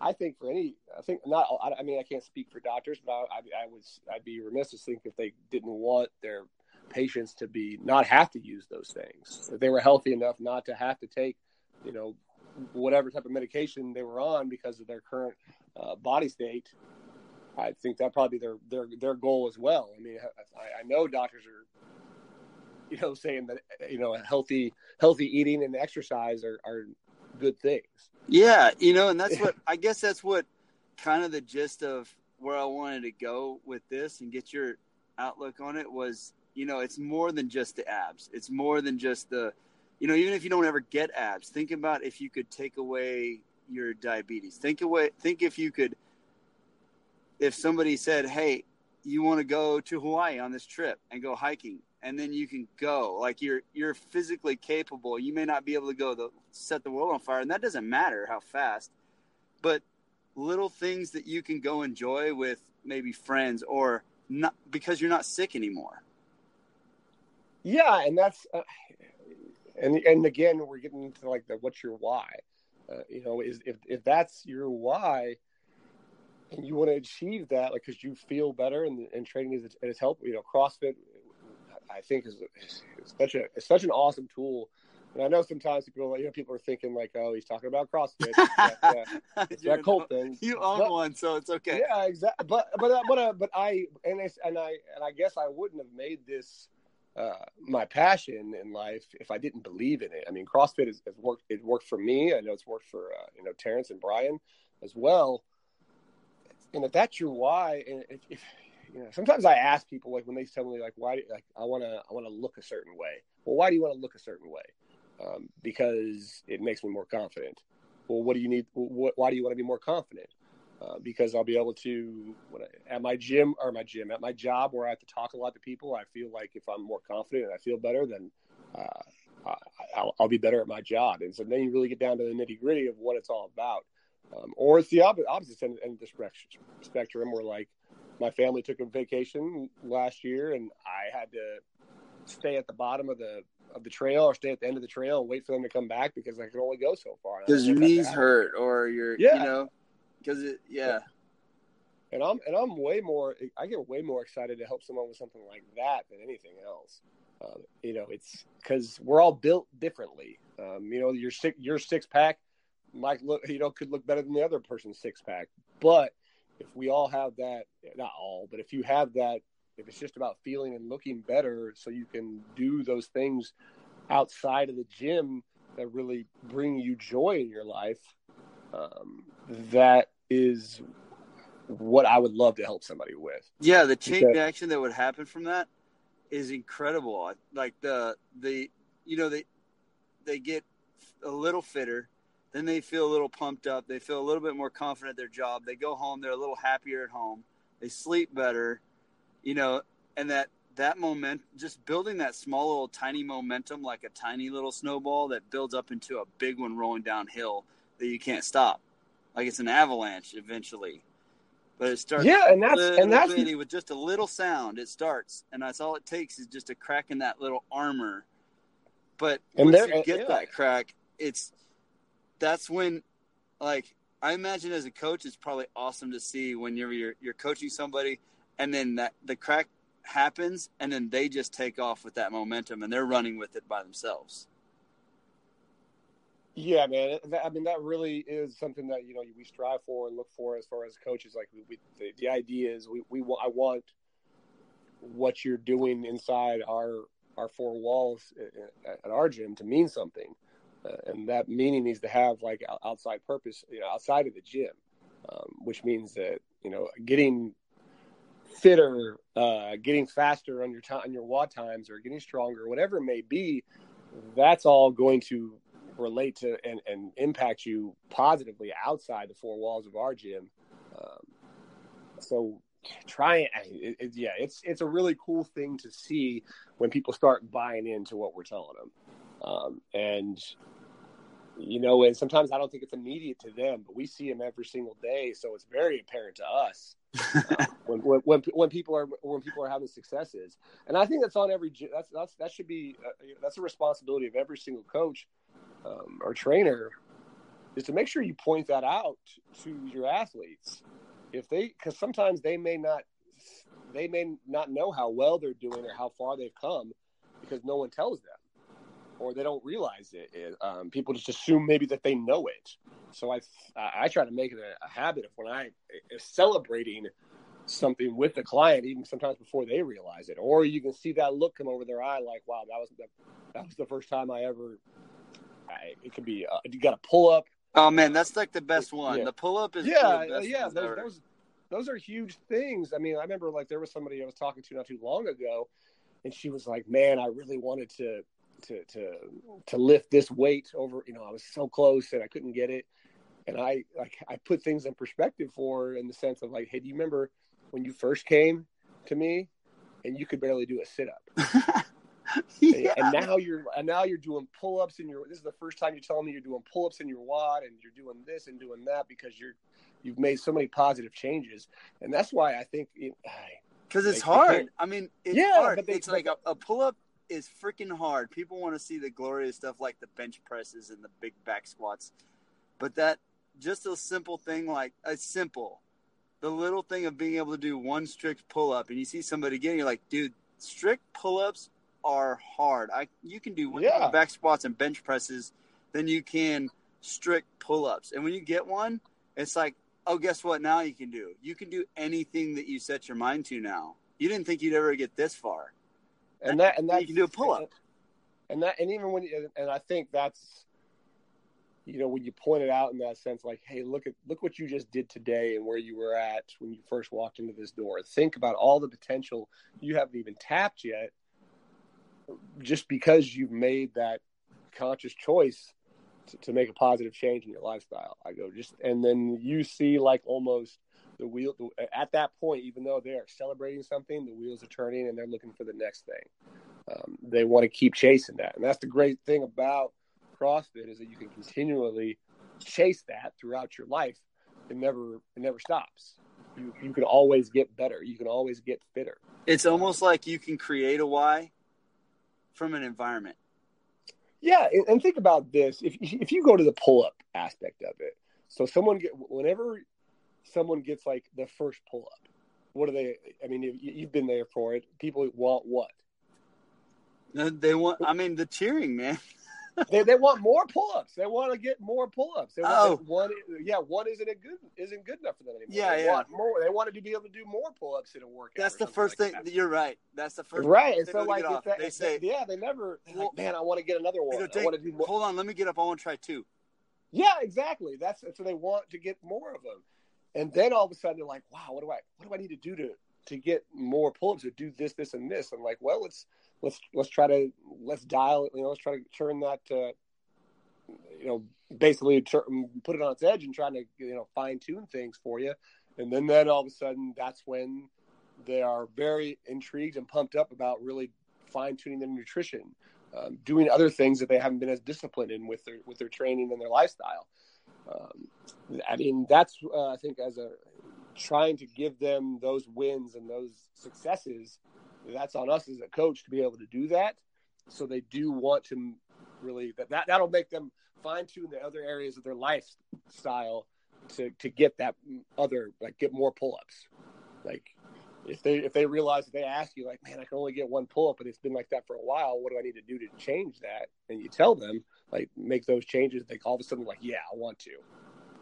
i think for any i think not i, I mean i can't speak for doctors but I, I, I was i'd be remiss to think if they didn't want their patients to be not have to use those things if they were healthy enough not to have to take you know whatever type of medication they were on because of their current uh, body state I think that probably their their their goal as well. I mean, I, I know doctors are, you know, saying that you know healthy healthy eating and exercise are are good things. Yeah, you know, and that's what I guess that's what kind of the gist of where I wanted to go with this and get your outlook on it was, you know, it's more than just the abs. It's more than just the, you know, even if you don't ever get abs, think about if you could take away your diabetes. Think away. Think if you could if somebody said, "Hey, you want to go to Hawaii on this trip and go hiking," and then you can go, like you're you're physically capable. You may not be able to go the set the world on fire, and that doesn't matter how fast, but little things that you can go enjoy with maybe friends or not because you're not sick anymore. Yeah, and that's uh, and and again we're getting into like the what's your why. Uh, you know, is if if that's your why, and you want to achieve that, like because you feel better and, and training is is help. You know, CrossFit, I think is, is such a it's such an awesome tool. And I know sometimes people, you know, people are thinking like, "Oh, he's talking about CrossFit." that, uh, that cult thing. You own but, one, so it's okay. Yeah, exactly. But but uh, but uh, but I and I and I and I guess I wouldn't have made this uh, my passion in life if I didn't believe in it. I mean, CrossFit has, has worked. It worked for me. I know it's worked for uh, you know Terrence and Brian as well. And if that's your why, and if, if you know, sometimes I ask people like when they tell me like why, do, like I want to I want to look a certain way. Well, why do you want to look a certain way? Um, because it makes me more confident. Well, what do you need? What, why do you want to be more confident? Uh, because I'll be able to I, at my gym or my gym at my job where I have to talk a lot to people. I feel like if I'm more confident and I feel better, then uh, I, will I'll be better at my job. And so then you really get down to the nitty gritty of what it's all about. Um, or it's the opposite, opposite end, end of the spectrum where like my family took a vacation last year and I had to stay at the bottom of the of the trail or stay at the end of the trail and wait for them to come back because I could only go so far. Because your knees hurt or your yeah. you know because it yeah. And I'm and I'm way more. I get way more excited to help someone with something like that than anything else. Uh, you know, it's because we're all built differently. Um, you know, your six your six pack might look you know could look better than the other person's six pack, but if we all have that, not all, but if you have that, if it's just about feeling and looking better, so you can do those things outside of the gym that really bring you joy in your life, um, that is what I would love to help somebody with. Yeah, the chain because, reaction that would happen from that is incredible. Like the the you know they they get a little fitter, then they feel a little pumped up, they feel a little bit more confident at their job. They go home, they're a little happier at home. They sleep better, you know, and that that moment just building that small little tiny momentum like a tiny little snowball that builds up into a big one rolling downhill that you can't stop like it's an avalanche eventually. But it starts. Yeah, and that's and that's bitty, with just a little sound. It starts, and that's all it takes is just a crack in that little armor. But and once you get yeah. that crack, it's that's when, like, I imagine as a coach, it's probably awesome to see when you're you're, you're coaching somebody, and then that the crack happens, and then they just take off with that momentum, and they're running with it by themselves. Yeah, man. I mean, that really is something that you know we strive for and look for as far as coaches. Like, we, we the, the, idea is we, we I want what you're doing inside our our four walls at our gym to mean something, uh, and that meaning needs to have like outside purpose, you know, outside of the gym, um, which means that you know getting fitter, uh, getting faster on your time, on your WOD times, or getting stronger, whatever it may be. That's all going to relate to and, and impact you positively outside the four walls of our gym. Um, so try it, it, yeah, it's it's a really cool thing to see when people start buying into what we're telling them. Um, and you know, and sometimes I don't think it's immediate to them, but we see them every single day, so it's very apparent to us uh, when, when when people are when people are having successes. And I think that's on every that's that's that should be uh, that's a responsibility of every single coach um, or trainer is to make sure you point that out to your athletes. If they because sometimes they may not they may not know how well they're doing or how far they've come because no one tells them or they don't realize it, it um, people just assume maybe that they know it. So i i try to make it a, a habit of when i is celebrating something with the client even sometimes before they realize it. Or you can see that look come over their eye like wow that was the, that was the first time i ever it could be uh, you got to pull up. Oh man, that's like the best one. Yeah. The pull up is yeah, yeah. Those, those, those are huge things. I mean, I remember like there was somebody I was talking to not too long ago, and she was like, "Man, I really wanted to to to to lift this weight over. You know, I was so close and I couldn't get it." And I like I put things in perspective for her in the sense of like, "Hey, do you remember when you first came to me and you could barely do a sit up?" yeah. And now you're and now you're doing pull ups in your. This is the first time you're telling me you're doing pull ups in your WOD and you're doing this and doing that because you're you've made so many positive changes, and that's why I think because it, it's hard. I mean, it's yeah, hard. But they, it's like a, a pull up is freaking hard. People want to see the glorious stuff like the bench presses and the big back squats, but that just a simple thing like a simple the little thing of being able to do one strict pull up and you see somebody getting you're like dude strict pull ups are hard. I you can do yeah. back squats and bench presses than you can strict pull ups. And when you get one, it's like, oh, guess what? Now you can do. You can do anything that you set your mind to now. You didn't think you'd ever get this far. and that and that you can do a pull up. And that and even when you, and I think that's you know when you point it out in that sense like hey look at look what you just did today and where you were at when you first walked into this door think about all the potential you haven't even tapped yet just because you've made that conscious choice to, to make a positive change in your lifestyle i go just and then you see like almost the wheel the, at that point even though they are celebrating something the wheels are turning and they're looking for the next thing um, they want to keep chasing that and that's the great thing about CrossFit is that you can continually chase that throughout your life. It never it never stops. You you can always get better. You can always get fitter. It's almost like you can create a why from an environment. Yeah, and, think about this: if if you go to the pull up aspect of it, so someone get whenever someone gets like the first pull up, what do they? I mean, you've been there for it. People want what? Uh, they want. I mean, the cheering, man. they, they want more pull-ups. They want to get more pull-ups. They want Oh. one. Yeah, one isn't a good isn't good enough for them anymore. Yeah, they yeah. want more. They wanted to be able to do more pull-ups in a workout. That's the first like thing. that. You're right. That's the first. right? And so like if that, they if say, yeah, they never. Well, like, man, I want to get another one. go, I want to do more. hold on, let me get up. I want to try two. Yeah, exactly. That's so they want to get more of them, and then all of a sudden they're like, wow, what do I what do I need to do to to get more pull-ups or do this, this, and this? I'm like, well, let's let's let's try to let's dial. You know, let's try to turn that. Uh, you know, basically put it on its edge and trying to you know fine tune things for you, and then then all of a sudden that's when they are very intrigued and pumped up about really fine tuning their nutrition, um, doing other things that they haven't been as disciplined in with their with their training and their lifestyle. Um, I mean, that's uh, I think as a trying to give them those wins and those successes. That's on us as a coach to be able to do that, so they do want to really that, that that'll make them fine tune the other areas of their lifestyle to to get that other like get more pull ups. Like if they if they realize if they ask you like, man, I can only get one pull up, and it's been like that for a while. What do I need to do to change that? And you tell them like make those changes. They all of a sudden like, yeah, I want to.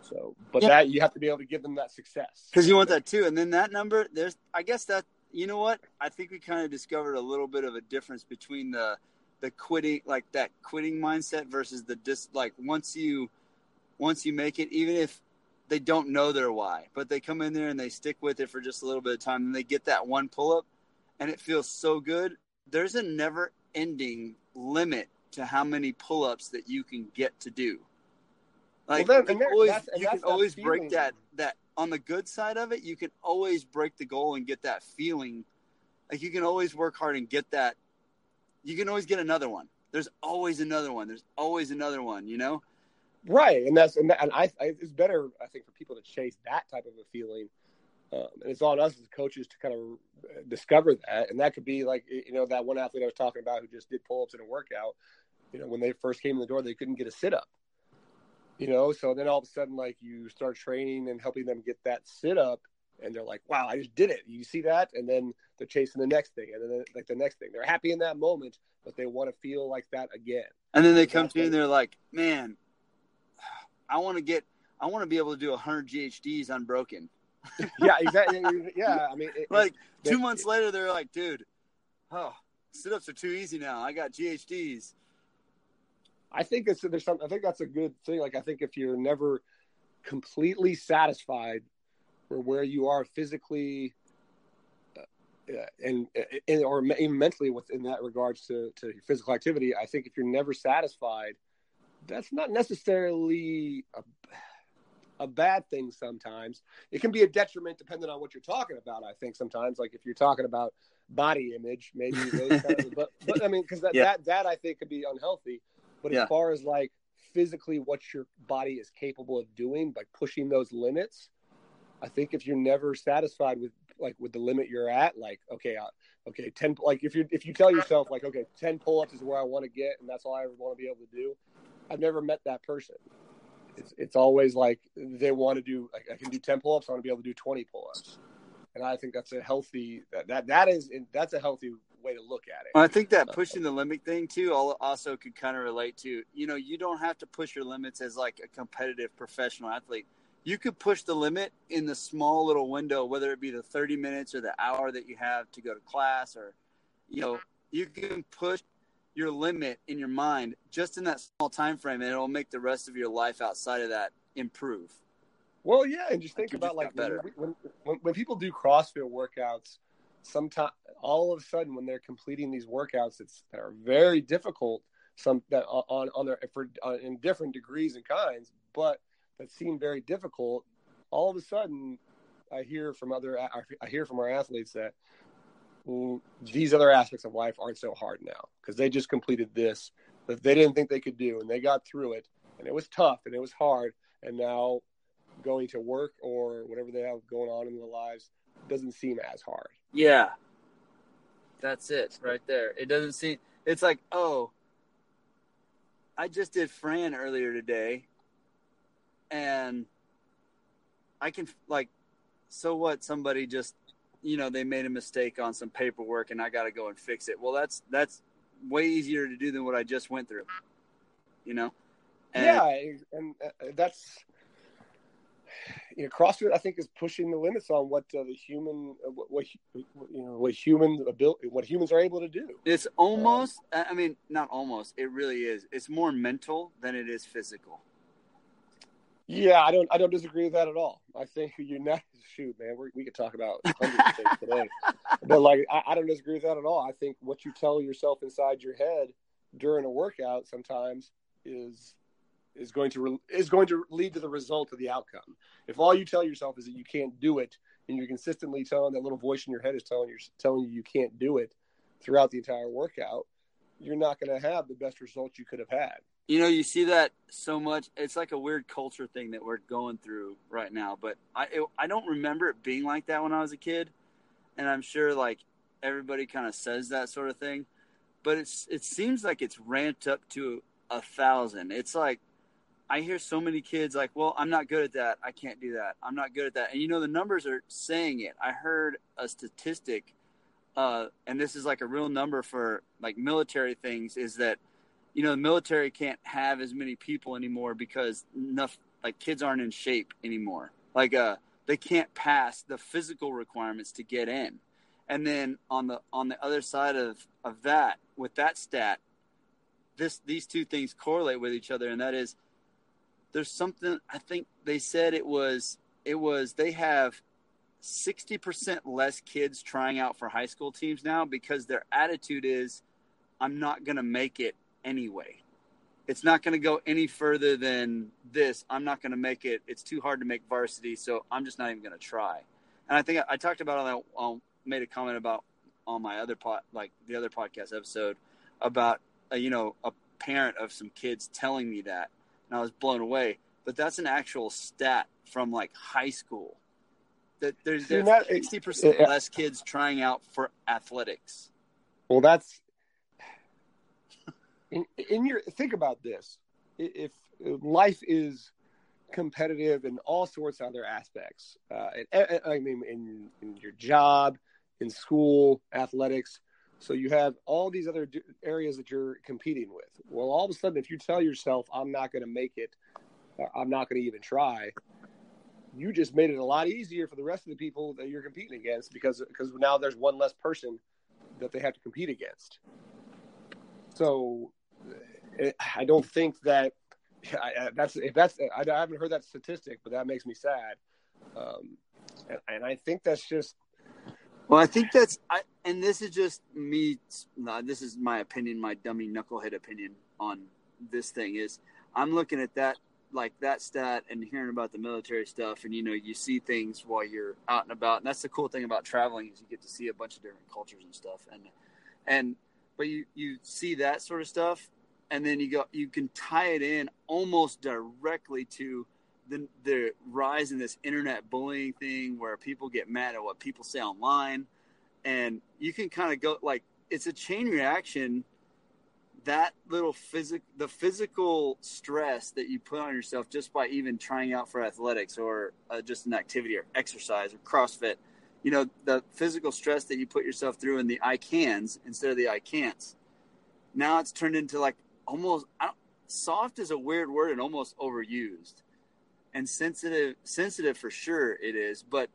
So, but Yeah. that you have to be able to give them that success because you want that too. And then that number, there's, I guess that you know what? I think we kind of discovered a little bit of a difference between the the quitting, like that quitting mindset versus the dis. Like once you once you make it, even if they don't know their why, but they come in there and they stick with it for just a little bit of time, and they get that one pull up, and it feels so good. There's a never ending limit to how many pull ups that you can get to do. Like Well, then- you can always, you can that's that break that that on the good side of it. You can always break the goal and get that feeling. Like you can always work hard and get that. You can always get another one. There's always another one. There's always another one. You know. right and that's and, that, and I, I it's better i think for people to chase that type of a feeling um, and it's on us as coaches to kind of discover that and that could be like you know that one athlete i was talking about who just did pull-ups in a workout you know when they first came in the door they couldn't get a sit-up you know so then all of a sudden like you start training and helping them get that sit-up and they're like wow i just did it you see that and then they're chasing the next thing and then like the next thing they're happy in that moment but they want to feel like that again And then they come to you and they're like, "Man, I want to get. I want to be able to do 100 GHDs unbroken." yeah exactly yeah i mean it, Like it- two it- months later, they're like, "Dude, oh, sit ups are too easy now. I got GHDs." I think it's there's some. I think that's a good thing. Like I think if you're never completely satisfied for where you are physically, uh, uh, and, and or even mentally within that regards to to your physical activity, I think if you're never satisfied, that's not necessarily a a bad thing. Sometimes it can be a detriment depending on what you're talking about. I think sometimes, like if you're talking about body image, maybe kind of, but but I mean, because that, Yeah. that that I think could be unhealthy. But Yeah. as far as like physically what your body is capable of doing by pushing those limits, I think if you're never satisfied with like with the limit you're at, like okay, uh, okay, ten like if you if you tell yourself like okay, ten pull ups is where I want to get, and that's all I ever want to be able to do. I've never met that person. It's it's always like they want to do. Like, I can do ten pull ups. I want to be able to do twenty pull ups, and I think that's a healthy that that that is that's a healthy way to look at it. I think that uh, pushing the limit thing too al- also could kind of relate to, you know, you don't have to push your limits as like a competitive professional athlete. You could push the limit in the small little window, whether it be the 30 minutes or the hour that you have to go to class or, you know, you can push your limit in your mind just in that small time frame, and it'll make the rest of your life outside of that improve. Well, yeah, and just think Like, about just like when, when when people do CrossFit workouts, sometimes all of a sudden when they're completing these workouts, it's that are very difficult. Some that on on their for uh, in different degrees and kinds, but that seem very difficult. All of a sudden, I hear from other I hear from our athletes that mm, these other aspects of life aren't so hard now because they just completed this that they didn't think they could do and they got through it and it was tough and it was hard and now going to work or whatever they have going on in their lives doesn't seem as hard. Yeah. That's it right there. It doesn't seem it's like, oh, I just did Fran earlier today and I can like so what somebody just you know, they made a mistake on some paperwork and I got to go and fix it. Well, that's that's way easier to do than what I just went through. You know? And- yeah, and uh, that's you know, CrossFit I think is pushing the limits on what uh, the human, uh, what, what you know, what human ability, what humans are able to do. It's almost, I mean, not almost, it really is. It's more mental than it is physical. Yeah, I don't, I don't disagree with that at all. I think you know, shoot, man, we we could talk about hundreds of things today, but like, I, I don't disagree with that at all. I think what you tell yourself inside your head during a workout sometimes is is going to re- is going to lead to the result of the outcome. If all you tell yourself is that you can't do it, and you're consistently telling that little voice in your head is telling you telling you you can't do it throughout the entire workout, you're not going to have the best results you could have had. You know, you see that so much. It's like a weird culture thing that we're going through right now. But I, it, I don't remember it being like that when I was a kid, and I'm sure like everybody kind of says that sort of thing. But it's it seems like it's ramped up to a thousand. It's like I hear so many kids like, "Well, I'm not good at that. I can't do that. I'm not good at that." And you know, the numbers are saying it. I heard a statistic, uh, and this is like a real number for like military things, is that you know the military can't have as many people anymore because enough like kids aren't in shape anymore. Like uh, they can't pass the physical requirements to get in. And then on the on the other side of of that, with that stat, this these two things correlate with each other, and that is there's something I think they said it was it was they have 60% less kids trying out for high school teams now because their attitude is I'm not going to make it anyway. It's not going to go any further than this. I'm not going to make it. It's too hard to make varsity, so I'm just not even going to try. And I think I, I talked about that um, made a comment about on my other pot like the other podcast episode about uh, you know a parent of some kids telling me that and I was blown away. But that's an actual stat from like high school. That there's there's sixty percent less kids trying out for athletics. Well, that's in, in your think about this. If life is competitive in all sorts of other aspects, uh, I mean, in, in your job, in school, athletics. So you have all these other areas that you're competing with. Well, all of a sudden, if you tell yourself, "I'm not going to make it," "I'm not going to even try," you just made it a lot easier for the rest of the people that you're competing against because because now there's one less person that they have to compete against. So eh, I don't think that I, that's if that's I, I haven't heard that statistic, but that makes me sad. Um, and, and I think that's just Well, I think that's I, and this is just me. This is my opinion, my dummy knucklehead opinion on this thing is I'm looking at that like that stat and hearing about the military stuff, and you know you see things while you're out and about, and that's the cool thing about traveling is you get to see a bunch of different cultures and stuff, and and but you you see that sort of stuff, and then you go you can tie it in almost directly to the the rise in this internet bullying thing where people get mad at what people say online. And you can kind of go like it's a chain reaction. That little physic the physical stress that you put on yourself just by even trying out for athletics or uh, just an activity or exercise or crossfit you know the physical stress that you put yourself through in the i cans instead of the i can'ts. Now it's turned into like almost soft is a weird word and almost overused and sensitive sensitive for sure it is but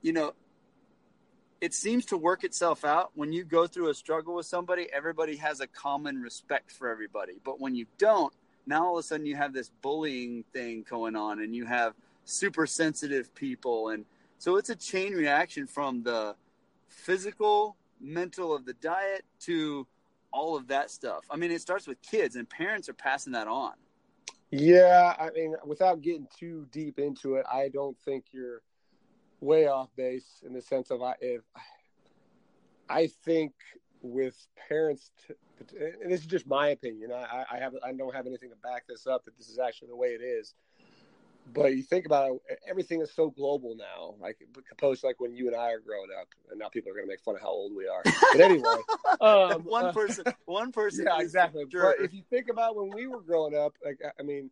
you know it seems to work itself out. When you go through a struggle with somebody everybody has a common respect for everybody. But when you don't now all of a sudden you have this bullying thing going on and you have super sensitive people. And so it's a chain reaction from the physical mental of the diet to all of that stuff. I mean it starts with kids and parents are passing that on Yeah, I mean, without getting too deep into it, I don't think you're way off base in the sense of I if I think with parents, t- and this is just my opinion. I, I have I don't have anything to back this up that this is actually the way it is. But you think about it, everything is so global now, like opposed to like when you and I are growing up, and now people are going to make fun of how old we are. But anyway, um, one person one person yeah, exactly. sure. But if you think about when we were growing up, like I- I mean,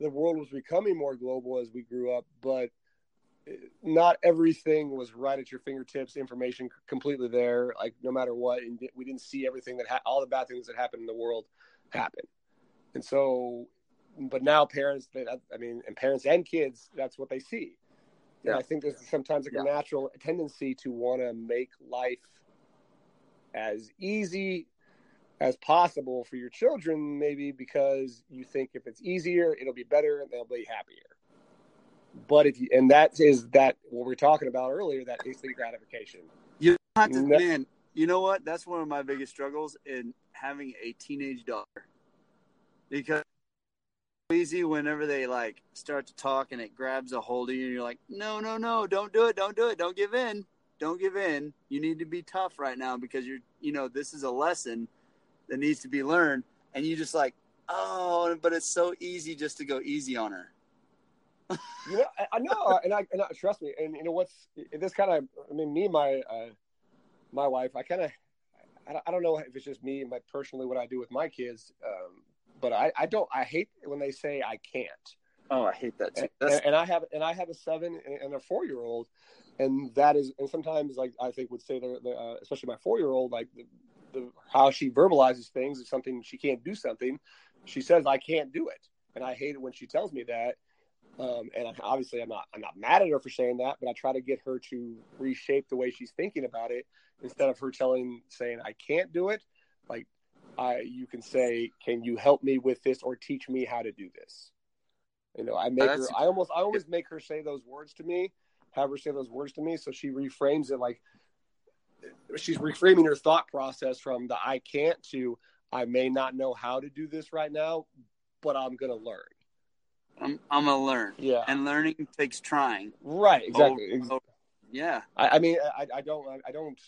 the world was becoming more global as we grew up, but eh, not everything was right at your fingertips. Information completely there, like no matter what, and we didn't see everything that ha- all the bad things that happened in the world happen. And so, but now parents, I mean, and parents and kids, that's what they see. And Yeah. I think there's sometimes like Yeah. a natural tendency to want to make life as easy as possible for your children, maybe because you think if it's easier, it'll be better and they'll be happier. But if you, and that is that what we are talking about earlier, that instant gratification. You have to, No. man. You know what? That's one of my biggest struggles in having a teenage daughter, because easy whenever they like start to talk and it grabs a hold of you, and you're like, no, no, no, don't do it, don't do it, don't give in, don't give in. You need to be tough right now because you're, you know, this is a lesson that needs to be learned, and you just like, oh, but it's so easy just to go easy on her. You know, I, I know, and I, and I trust me. And you know what's this kind of? I mean, me my uh, my wife. I kind of, I, don't- know if it's just me my personally what I do with my kids. Um, but I, I don't. I hate when they say I can't. Oh, I hate that too. and, and I have and I have a seven and- a four year old, and that is and sometimes like I think would say the, uh, especially my four year old like the, the how she verbalizes things is something she can't do something, she says I can't do it, and I hate it when she tells me that. Um, and I, obviously, I'm not I'm not mad at her for saying that, but I try to get her to reshape the way she's thinking about it instead of her telling saying I can't do it. Like, I you can say, can you help me with this or teach me how to do this? You know, I make her. I almost I always make her say those words to me, have her say those words to me, so she reframes it like she's reframing her thought process from the I can't to I may not know how to do this right now, but I'm gonna learn. I'm, I'm gonna learn, Yeah. and learning takes trying. Right. Exactly. Over- over- yeah. I, I mean, I, I don't, I don't,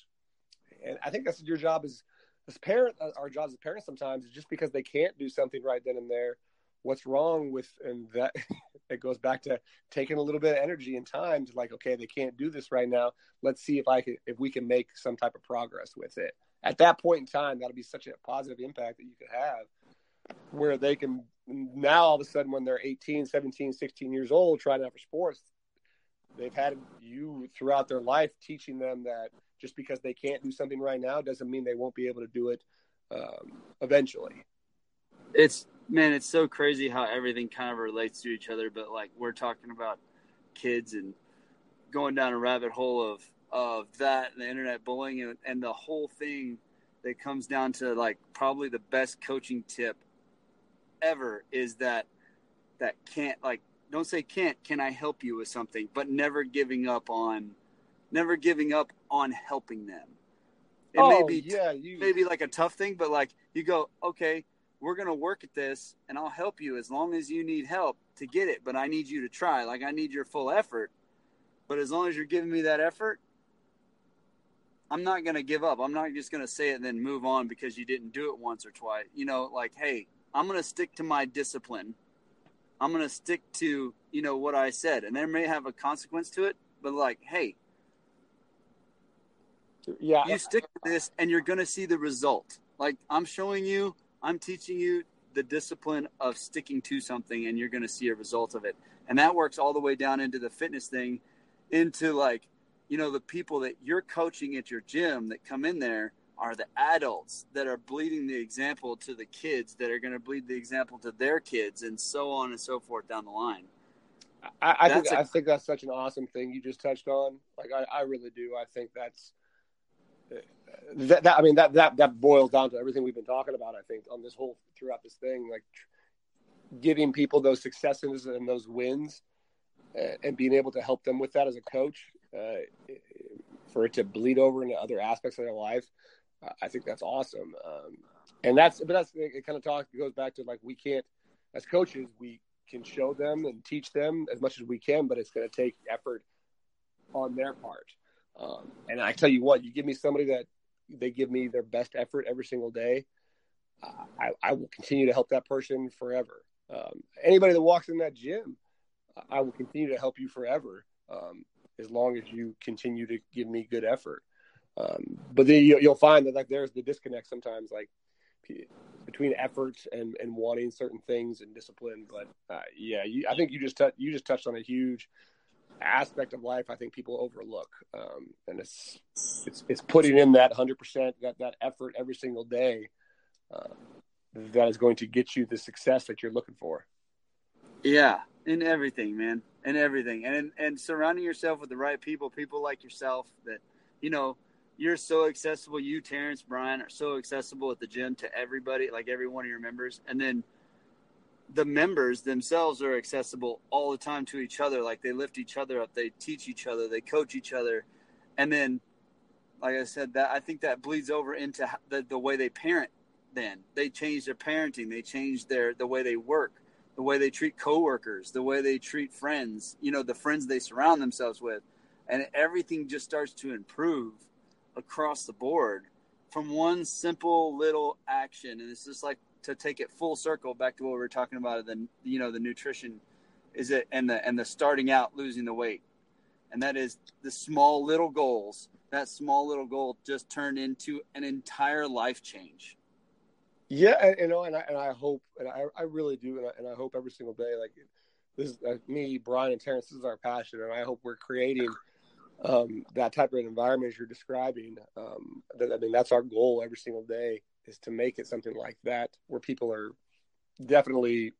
and I think that's your job as as parent. uh, Our jobs as parents sometimes is just because they can't do something right then and there. What's wrong with and that it goes back to taking a little bit of energy and time to like, okay, they can't do this right now. Let's see if I can if we can make some type of progress with it. At that point in time, that'll be such a positive impact that you could have where they can now all of a sudden when they're 18 17 16 years old trying out for sports they've had you throughout their life teaching them that just because they can't do something right now doesn't mean they won't be able to do it um, eventually. It's man, it's so crazy how everything kind of relates to each other. But like we're talking about kids and going down a rabbit hole of of that and the internet bullying and, and the whole thing that comes down to like probably the best coaching tip ever is that that can't like don't say can't can i help you with something but never giving up on never giving up on helping them it may oh, be yeah, you maybe like a tough thing, but like you go, okay, we're gonna work at this, and I'll help you as long as you need help to get it. But I need you to try. Like I need your full effort. But as long as you're giving me that effort, I'm not gonna give up. I'm not just gonna say it and then move on because you didn't do it once or twice. You know, like hey, I'm gonna stick to my discipline. I'm gonna stick to you know what I said, and there may have a consequence to it. But like, hey, yeah, you stick to this and you're going to see the result. Like I'm showing you, I'm teaching you the discipline of sticking to something and you're going to see a result of it. And that works all the way down into the fitness thing, into like, you know, the people that you're coaching at your gym that come in there are the adults that are bleeding the example to the kids that are going to bleed the example to their kids and so on and so forth down the line. I, I think That's a- I think that's such an awesome thing you just touched on. Like I, I really do. I think that's that, that I mean that that that boils down to everything we've been talking about. I think on this whole throughout this thing, like giving people those successes and those wins, uh, and being able to help them with that as a coach, uh, for it to bleed over into other aspects of their life. I think that's awesome. Um, and that's but that's it. Kind of talk goes back to like we can't as coaches we can show them and teach them as much as we can, but it's going to take effort on their part. Um, and I tell you what, you give me somebody that they give me their best effort every single day, I, I, will continue to help that person forever. Um, anybody that walks in that gym, I will continue to help you forever um, as long as you continue to give me good effort. Um, but then you, will find that like there's the disconnect sometimes, like between efforts and, and wanting certain things and discipline. But uh, yeah, you, I think you just t- you just touched on a huge aspect of life I think people overlook, um, and it's it's it's putting in that hundred percent that that effort every single day uh, that is going to get you the success that you're looking for. Yeah, in everything, man, in everything, and and surrounding yourself with the right people, people like yourself that you know you're so accessible. You, Terrence, Brian, are so accessible at the gym to everybody, like every one of your members, and then the members themselves are accessible all the time to each other. Like they lift each other up, they teach each other, they coach each other, and then, like I said, that I think that bleeds over into the, the way they parent. Then they change their parenting, they change their the way they work, the way they treat coworkers, the way they treat friends. You know, the friends they surround themselves with, and everything just starts to improve across the board from one simple little action. And it's just like to take it full circle back to what we were talking about the you know the nutrition is it and the and the starting out losing the weight. And that is the small little goals. That small little goal just turned into an entire life change. Yeah and, you know and I, and I hope and I, I really do and I, and I hope every single day like this is uh, me brian and terrence this is our passion and i hope we're creating um, that type of environment as you're describing um, that, i mean that's our goal every single day is to make it something like that where people are definitely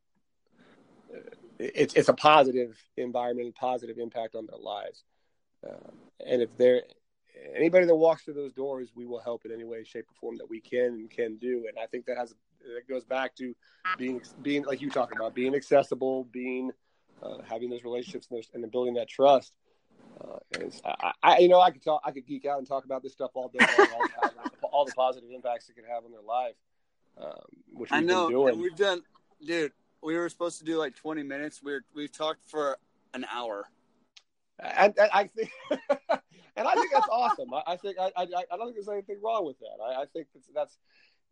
uh, it's it's a positive environment, positive impact on their lives. Uh, and if there anybody that walks through those doors, we will help in any way, shape, or form that we can and can do. And I think that has that goes back to being being like you talking about being accessible, being uh, having those relationships and, those, and building that trust. Uh, I, I, you know, I could talk, I could geek out and talk about this stuff all day, all, all the positive impacts it can have on their life. Um, which I know, and we've done, dude. We were supposed to do like 20 minutes. We're we've talked for an hour. And, and I think, and I think that's awesome. I, I think I, I, I don't think there's anything wrong with that. I, I think that's, that's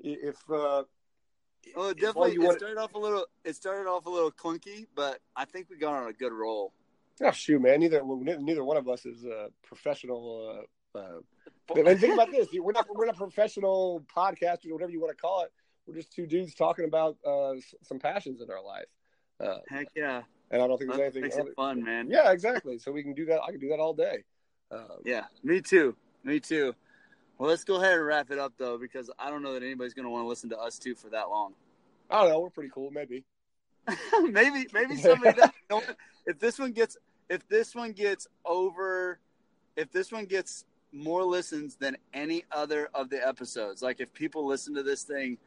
if. Uh, well, definitely. It started off a little. It started off a little clunky, but I think we got on a good roll. Oh shoot, man! Neither neither one of us is a professional uh, uh, and think about this: we're not we're not professional podcasters or whatever you want to call it. We're just two dudes talking about uh, some passions in our life. Uh, Heck yeah! And I don't think there's anything makes it fun, man. Yeah, exactly. So we can do that. I can do that all day. Um, yeah, me too. Me too. Well, let's go ahead and wrap it up though, because I don't know that anybody's going to want to listen to us two for that long. I don't know. We're pretty cool. Maybe. maybe. Maybe somebody. does. if this one gets, if this one gets over, if this one gets more listens than any other of the episodes. Like if people listen to this thing,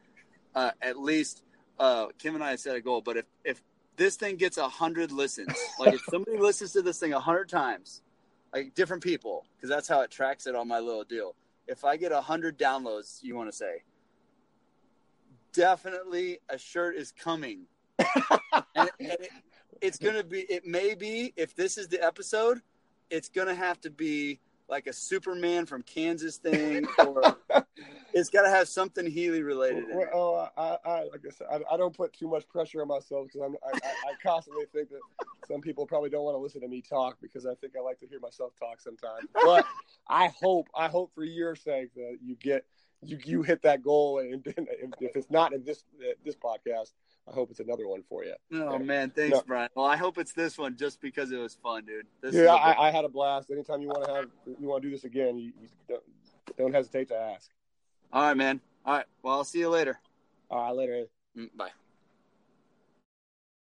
uh, at least uh, Kim and I set a goal. But if if this thing gets a hundred listens, like if somebody listens to this thing a hundred times, like different people, because that's how it tracks it on my little deal. If I get a hundred downloads, you want to say, definitely a shirt is coming. and, and it, it's gonna be. It may be if this is the episode, it's gonna have to be like a Superman from Kansas thing, or it's got to have something Healy related. Well, oh, I, I, like I said, I, I, don't put too much pressure on myself because I'm, I, I, constantly think that some people probably don't want to listen to me talk because I think I like to hear myself talk sometimes. But I hope, I hope for your sake that you get you you hit that goal, and if, if it's not in this this podcast, I hope it's another one for you. Oh man, thanks, no. Brian. Well, I hope it's this one just because it was fun, dude. This yeah, I, I, had a blast. Anytime you want to have you want to do this again, you, you don't, don't hesitate to ask. All right, man. All right. Well, I'll see you later. All right, later. Mm, bye.